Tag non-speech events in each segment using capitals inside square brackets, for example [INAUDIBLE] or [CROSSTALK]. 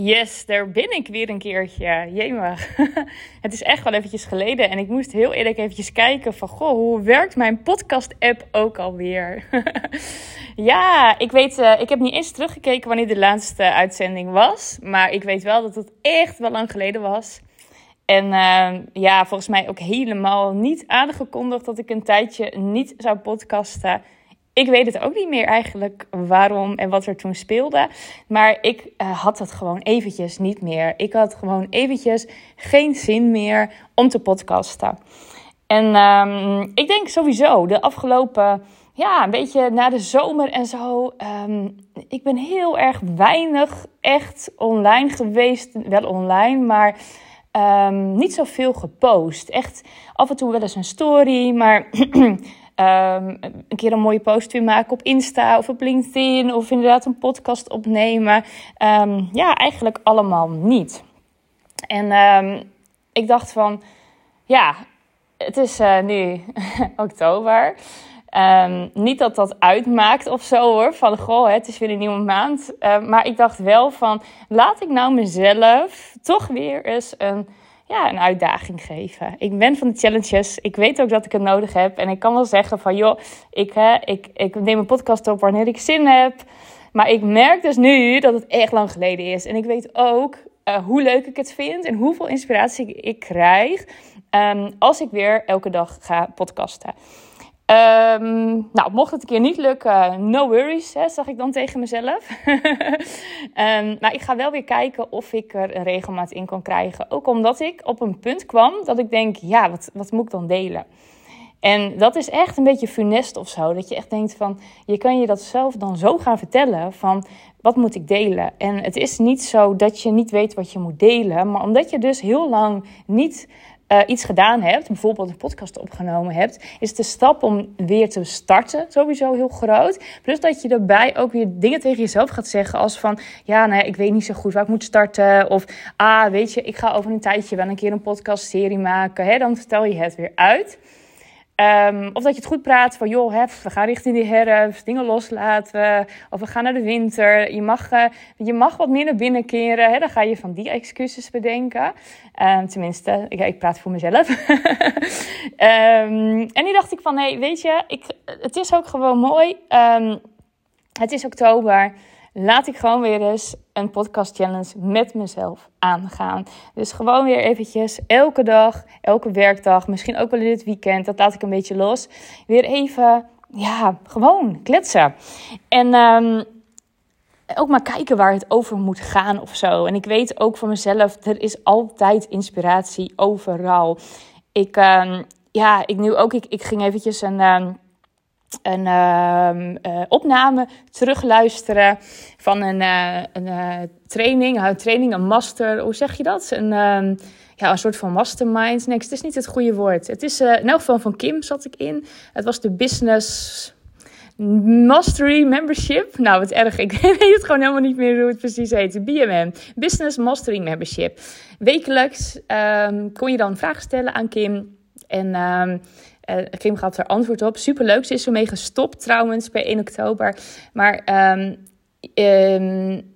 Yes, daar ben ik weer een keertje. Jemig. [LAUGHS] het is echt wel eventjes geleden. En ik moest heel eerlijk eventjes kijken van... Goh, hoe werkt mijn podcast-app ook alweer? [LAUGHS] ja, ik weet... Uh, ik heb niet eens teruggekeken wanneer de laatste uitzending was. Maar ik weet wel dat het echt wel lang geleden was. En uh, ja, volgens mij ook helemaal niet aangekondigd... dat ik een tijdje niet zou podcasten ik weet het ook niet meer eigenlijk waarom en wat er toen speelde. Maar ik uh, had dat gewoon eventjes niet meer. Ik had gewoon eventjes geen zin meer om te podcasten. En um, ik denk sowieso de afgelopen, ja, een beetje na de zomer en zo. Um, ik ben heel erg weinig echt online geweest. Wel online, maar um, niet zoveel gepost. Echt af en toe wel eens een story, maar [CLEARS THROAT] Um, een keer een mooie post weer maken op Insta of op LinkedIn of inderdaad een podcast opnemen. Um, ja, eigenlijk allemaal niet. En um, ik dacht van, ja, het is uh, nu [LAUGHS] oktober. niet dat dat uitmaakt of zo hoor, van goh, het is weer een nieuwe maand. Maar ik dacht wel van, laat ik nou mezelf toch weer eens een ja, een uitdaging geven. Ik ben van de challenges. Ik weet ook dat ik het nodig heb. En ik kan wel zeggen van, joh, ik, hè, ik, ik neem een podcast op wanneer ik zin heb. Maar ik merk dus nu dat het echt lang geleden is. En ik weet ook uh, hoe leuk ik het vind en hoeveel inspiratie ik krijg um, als ik weer elke dag ga podcasten. Um, nou, mocht het een keer niet lukken, no worries, hè, zag ik dan tegen mezelf. um, [LAUGHS] maar ik ga wel weer kijken of ik er een regelmaat in kan krijgen. Ook omdat ik op een punt kwam dat ik denk, ja, wat, wat moet ik dan delen? En dat is echt een beetje funest of zo. Dat je echt denkt van, je kan je dat zelf dan zo gaan vertellen van, wat moet ik delen? En het is niet zo dat je niet weet wat je moet delen. Maar omdat je dus heel lang niet uh, iets gedaan hebt, bijvoorbeeld een podcast opgenomen hebt, is de stap om weer te starten sowieso heel groot. Plus dat je daarbij ook weer dingen tegen jezelf gaat zeggen als van, ja, nou ja, ik weet niet zo goed waar ik moet starten. Of, ah, weet je, ik ga over een tijdje wel een keer een podcastserie maken. Hè? Dan vertel je het weer uit. Um, of dat je het goed praat van, joh, we gaan richting die herfst, dingen loslaten. Of we gaan naar de winter. Je mag, uh, je mag wat meer naar binnen keren. Hè, dan ga je van die excuses bedenken. Um, tenminste, ik, ik praat voor mezelf. um, [LAUGHS] en nu dacht ik van, nee, weet je, ik, het is ook gewoon mooi. het is oktober laat ik gewoon weer eens een podcast challenge met mezelf aangaan. Dus gewoon weer eventjes elke dag, elke werkdag, misschien ook wel in het weekend, dat laat ik een beetje los. Weer even, ja, gewoon kletsen. En um, ook maar kijken waar het over moet gaan of zo. En ik weet ook van mezelf, er is altijd inspiratie overal. Ik, um, ja, ik nu ook, ik, ik ging eventjes een... Um, een uh, opname terugluisteren van een, uh, een uh, training, een training, een master, hoe zeg je dat? Een, uh, ja, een soort van mastermind. Nee, het is niet het goede woord. Het is in elk geval van Kim zat ik in. Het was de business mastery membership. Nou, wat erg. Ik [LAUGHS] weet het gewoon helemaal niet meer hoe het precies heet. BMM, Business Mastery Membership. Wekelijks um, kon je dan vragen stellen aan Kim. En uh, Kim gaf er antwoord op. Superleuk. Ze is ermee gestopt trouwens per 1 oktober. Maar um, um,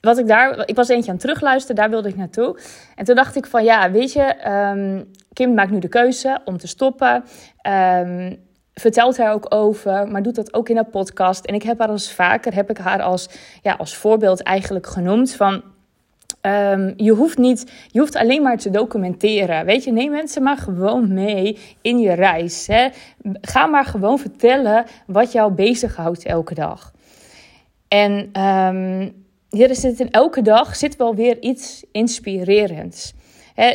wat ik daar... Ik was eentje aan het terugluisteren. Daar wilde ik naartoe. En toen dacht ik van ja, weet je... Um, Kim maakt nu de keuze om te stoppen. Vertelt haar ook over, maar doet dat ook in een podcast. En ik heb haar als vaker, heb ik haar als, ja, als voorbeeld eigenlijk genoemd van Um, je, hoeft niet, je hoeft alleen maar te documenteren. Weet je, neem mensen maar gewoon mee in je reis. Hè. Ga maar gewoon vertellen wat jou bezighoudt elke dag. En um, hier zit in elke dag zit wel weer iets inspirerends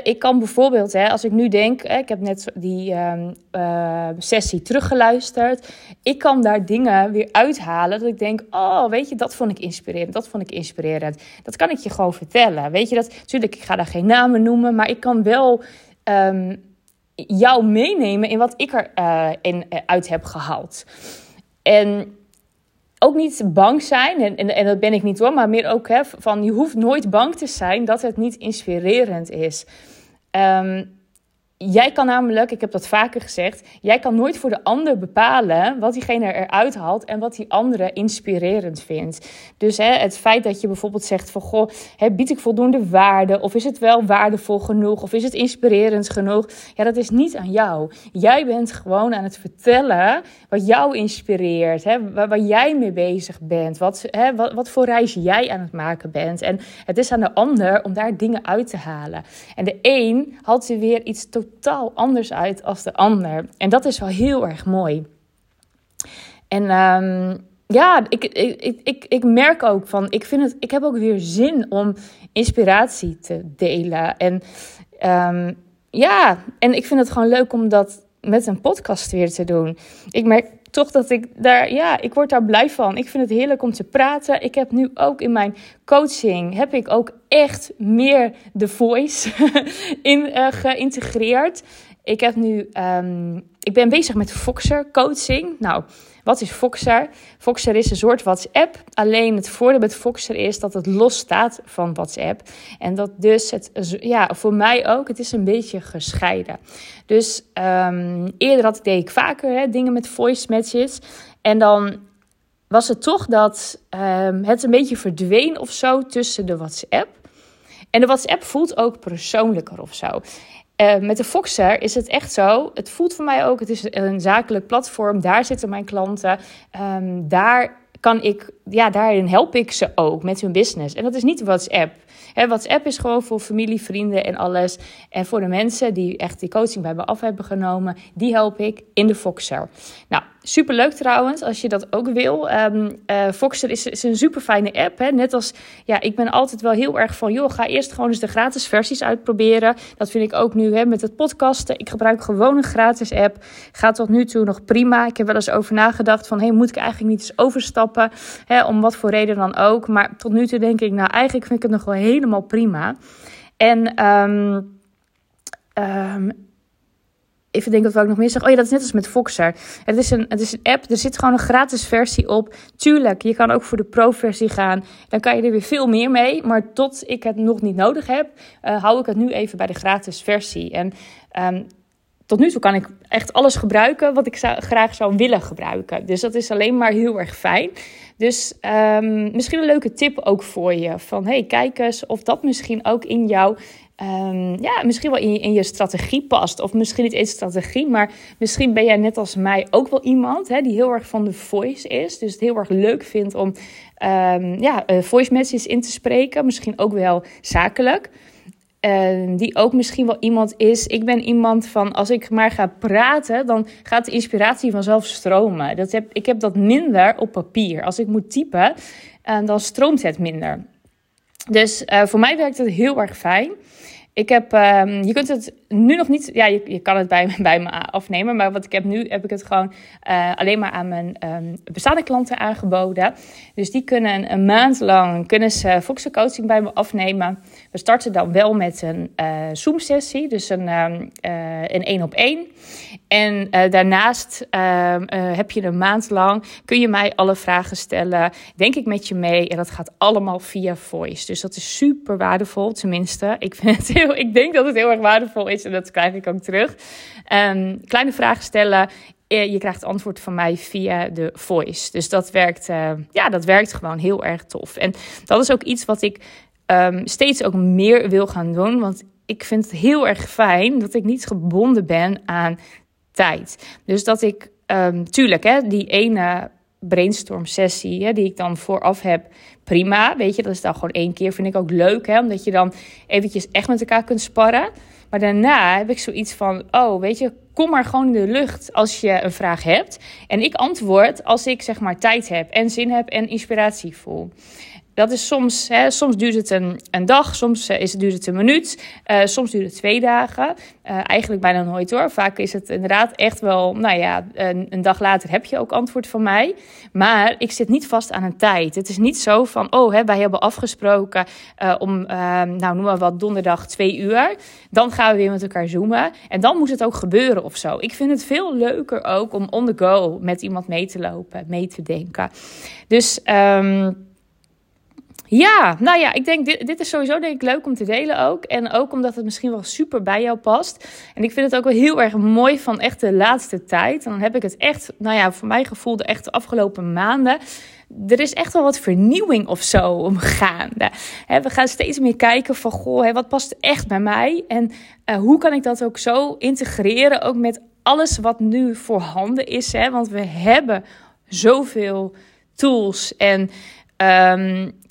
ik kan bijvoorbeeld, als ik nu denk, ik heb net die um, uh, sessie teruggeluisterd. Ik kan daar dingen weer uithalen dat ik denk, oh, weet je, dat vond ik inspirerend, dat vond ik inspirerend. Dat kan ik je gewoon vertellen. Weet je, dat, natuurlijk, ik ga daar geen namen noemen, maar ik kan wel um, jou meenemen in wat ik er uh, in, uh, uit heb gehaald. En ook niet bang zijn, en, en, en, dat ben ik niet hoor, maar meer ook hè, van je hoeft nooit bang te zijn dat het niet inspirerend is. Um, Jij kan namelijk, ik heb dat vaker gezegd, jij kan nooit voor de ander bepalen wat diegene eruit haalt en wat die andere inspirerend vindt. Dus hè, het feit dat je bijvoorbeeld zegt van goh, hè, bied ik voldoende waarde? Of is het wel waardevol genoeg? Of is het inspirerend genoeg? Ja, dat is niet aan jou. Jij bent gewoon aan het vertellen wat jou inspireert, hè, waar, jij mee bezig bent, wat, hè, wat, wat voor reis jij aan het maken bent. En het is aan de ander om daar dingen uit te halen. En de een haalt er weer iets totaal totaal anders uit als de ander. En dat is wel heel erg mooi. En um, ja, ik, ik, ik, ik merk ook van, ik, vind het, ik heb ook weer zin om inspiratie te delen. En um, ja, en ik vind het gewoon leuk om dat met een podcast weer te doen. Ik merk toch dat ik daar, ja, ik word daar blij van. Ik vind het heerlijk om te praten. Ik heb nu ook in mijn coaching, heb ik ook echt meer de voice [LAUGHS] in, uh, geïntegreerd. Ik heb nu, um, ik ben bezig met Foxer coaching. Nou, wat is Foxer? Foxer is een soort WhatsApp. Alleen het voordeel met Foxer is dat het los staat van WhatsApp. En dat dus het, ja, voor mij ook, het is een beetje gescheiden. Dus um, eerder had, deed ik vaker hè, dingen met voice messages. En dan was het toch dat um, het een beetje verdween of zo tussen de WhatsApp. En de WhatsApp voelt ook persoonlijker of zo. Uh, met de Foxer is het echt zo. Het voelt voor mij ook. Het is een zakelijk platform. Daar zitten mijn klanten. Um, daar kan ik, ja, daarin help ik ze ook met hun business. En dat is niet WhatsApp. WhatsApp is gewoon voor familie, vrienden en alles. En voor de mensen die echt die coaching bij me af hebben genomen, die help ik in de Foxer. Nou, Super leuk trouwens, als je dat ook wil. Um, Voxer is, is, een super fijne app. Hè? Net als, ja, ik ben altijd wel heel erg van, joh, ga eerst gewoon eens de gratis versies uitproberen. Dat vind ik ook nu hè, met het podcasten. Ik gebruik gewoon een gratis app. Gaat tot nu toe nog prima. Ik heb wel eens over nagedacht van, hey, moet ik eigenlijk niet eens overstappen? Hè, om wat voor reden dan ook. Maar tot nu toe denk ik, nou, eigenlijk vind ik het nog wel helemaal prima. En um, um, even denken wat ik nog meer zeg. Oh ja, dat is net als met Foxer. Het is, een, het is een app, er zit gewoon een gratis versie op. Tuurlijk, je kan ook voor de pro-versie gaan. Dan kan je er weer veel meer mee. Maar tot ik het nog niet nodig heb, uh, hou ik het nu even bij de gratis versie. En um, tot nu toe kan ik echt alles gebruiken wat ik zou, graag zou willen gebruiken. Dus dat is alleen maar heel erg fijn. Dus um, misschien een leuke tip ook voor je. Van hey, kijk eens of dat misschien ook in jouw um, ja, misschien wel in je, strategie past. Of misschien niet eens strategie, maar misschien ben jij net als mij ook wel iemand hè, die heel erg van de voice is. Dus het heel erg leuk vindt om um, ja, uh, voice messages in te spreken. Misschien ook wel zakelijk. Uh, die ook misschien wel iemand is. Ik ben iemand van als ik maar ga praten, dan gaat de inspiratie vanzelf stromen. Dat heb, ik heb dat minder op papier. Als ik moet typen, uh, dan stroomt het minder. Dus uh, voor mij werkt het heel erg fijn. Ik heb, um, je kunt het nu nog niet, ja, je, kan het bij, [LAUGHS] bij me afnemen, maar wat ik heb nu, heb ik het gewoon uh, alleen maar aan mijn um, bestaande klanten aangeboden. Dus die kunnen een maand lang, kunnen ze Foxen coaching bij me afnemen. We starten dan wel met een uh, Zoom sessie, dus een, um, uh, een één op één. En daarnaast heb je een maand lang, kun je mij alle vragen stellen, denk ik met je mee. En dat gaat allemaal via voice. Dus dat is super waardevol, tenminste. Ik vind het heel [LAUGHS] ik denk dat het heel erg waardevol is en dat krijg ik ook terug. Um, kleine vragen stellen. Eh, je krijgt antwoord van mij via de voice. Dus dat werkt, uh, ja, dat werkt gewoon heel erg tof. En dat is ook iets wat ik um, steeds ook meer wil gaan doen. Want ik vind het heel erg fijn dat ik niet gebonden ben aan tijd. Dus dat ik, um, tuurlijk, hè, die ene brainstorm sessie hè, die ik dan vooraf heb, prima. Weet je, dat is dan gewoon één keer. Vind ik ook leuk, hè, omdat je dan eventjes echt met elkaar kunt sparren. Maar daarna heb ik zoiets van, oh, weet je, kom maar gewoon in de lucht als je een vraag hebt. En ik antwoord als ik zeg maar tijd heb en zin heb en inspiratie voel dat is soms, hè, soms duurt het een, een dag, soms uh, is het, duurt het een minuut, uh, soms duurt het twee dagen. Uh, eigenlijk bijna nooit hoor. Vaak is het inderdaad echt wel, nou ja, een, een, dag later heb je ook antwoord van mij. Maar ik zit niet vast aan een tijd. Het is niet zo van, oh, hè, wij hebben afgesproken om, ehm, nou noem maar wat, donderdag twee uur. Dan gaan we weer met elkaar zoomen. En dan moet het ook gebeuren of zo. Ik vind het veel leuker ook om on the go met iemand mee te lopen, mee te denken. Dus... Um, Ja, nou ja, ik denk dit, dit is sowieso denk ik leuk om te delen ook. En ook omdat het misschien wel super bij jou past. En ik vind het ook wel heel erg mooi van echt de laatste tijd. Dan heb ik het echt, nou ja, voor mijn gevoel de echt de afgelopen maanden er is echt wel wat vernieuwing of zo omgaande. we gaan steeds meer kijken van, goh, wat past echt bij mij? En uh, hoe kan ik dat ook zo integreren, ook met alles wat nu voorhanden is? Want we hebben zoveel tools en um,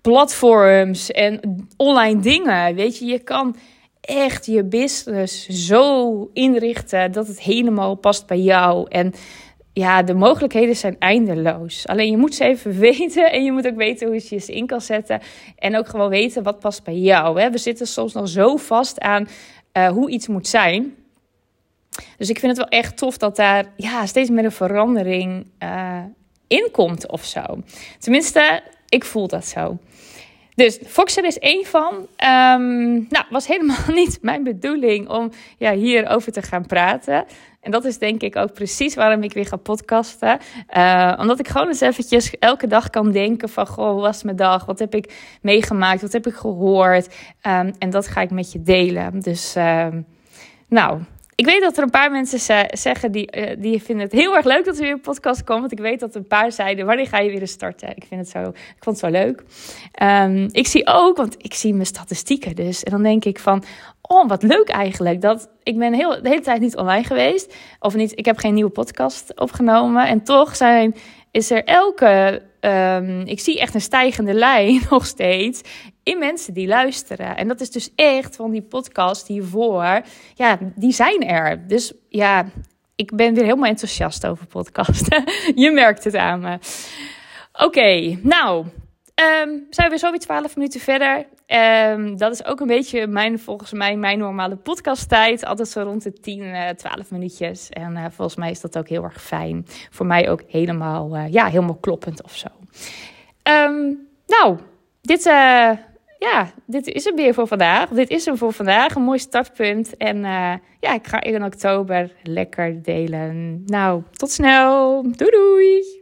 platforms en online dingen. Weet je, je kan echt je business zo inrichten dat het helemaal past bij jou. En ja, de mogelijkheden zijn eindeloos. Alleen je moet ze even [LAUGHS] weten en je moet ook weten hoe je ze in kan zetten. En ook gewoon weten wat past bij jou. We zitten soms nog zo vast aan uh, hoe iets moet zijn. Dus ik vind het wel echt tof dat daar ja, steeds meer een verandering uh, in komt of zo. Tenminste, ik voel dat zo. Dus Foxer is één van. Um, nou, was helemaal [LAUGHS] niet mijn bedoeling om ja, hierover te gaan praten. En dat is denk ik ook precies waarom ik weer ga podcasten. Uh, omdat ik gewoon eens eventjes elke dag kan denken van... Goh, hoe was mijn dag? Wat heb ik meegemaakt? Wat heb ik gehoord? Um, en dat ga ik met je delen. Dus um, nou, ik weet dat er een paar mensen zeggen die, uh, die vinden het heel erg leuk dat er weer een podcast komt. Want ik weet dat een paar zeiden: wanneer ga je weer starten? Ik vind het zo, ik vond het zo leuk. Um, ik zie ook, want ik zie mijn statistieken dus. En dan denk ik van: oh, wat leuk eigenlijk. Dat ik ben heel, de hele tijd niet online geweest. Of niet, ik heb geen nieuwe podcast opgenomen. En toch zijn, is er elke. Um, ik zie echt een stijgende [LAUGHS] lijn nog steeds in mensen die luisteren. En dat is dus echt van die podcast hiervoor. Ja, die zijn er. Dus ja, ik ben weer helemaal enthousiast over podcasten. [LAUGHS] Je merkt het aan me. Oké, nou, Um, zijn we zo weer 12 minuten verder. Um, dat is ook een beetje mijn, volgens mij, mijn normale podcasttijd. Altijd zo rond de 10, uh, 12 minuutjes. En uh, volgens mij is dat ook heel erg fijn. Voor mij ook helemaal, uh, ja, helemaal kloppend of zo. Um, nou, dit, uh, ja, dit is hem weer voor vandaag. Dit is hem voor vandaag. Een mooi startpunt. En ja, ik ga in oktober lekker delen. Nou, tot snel. Doei doei.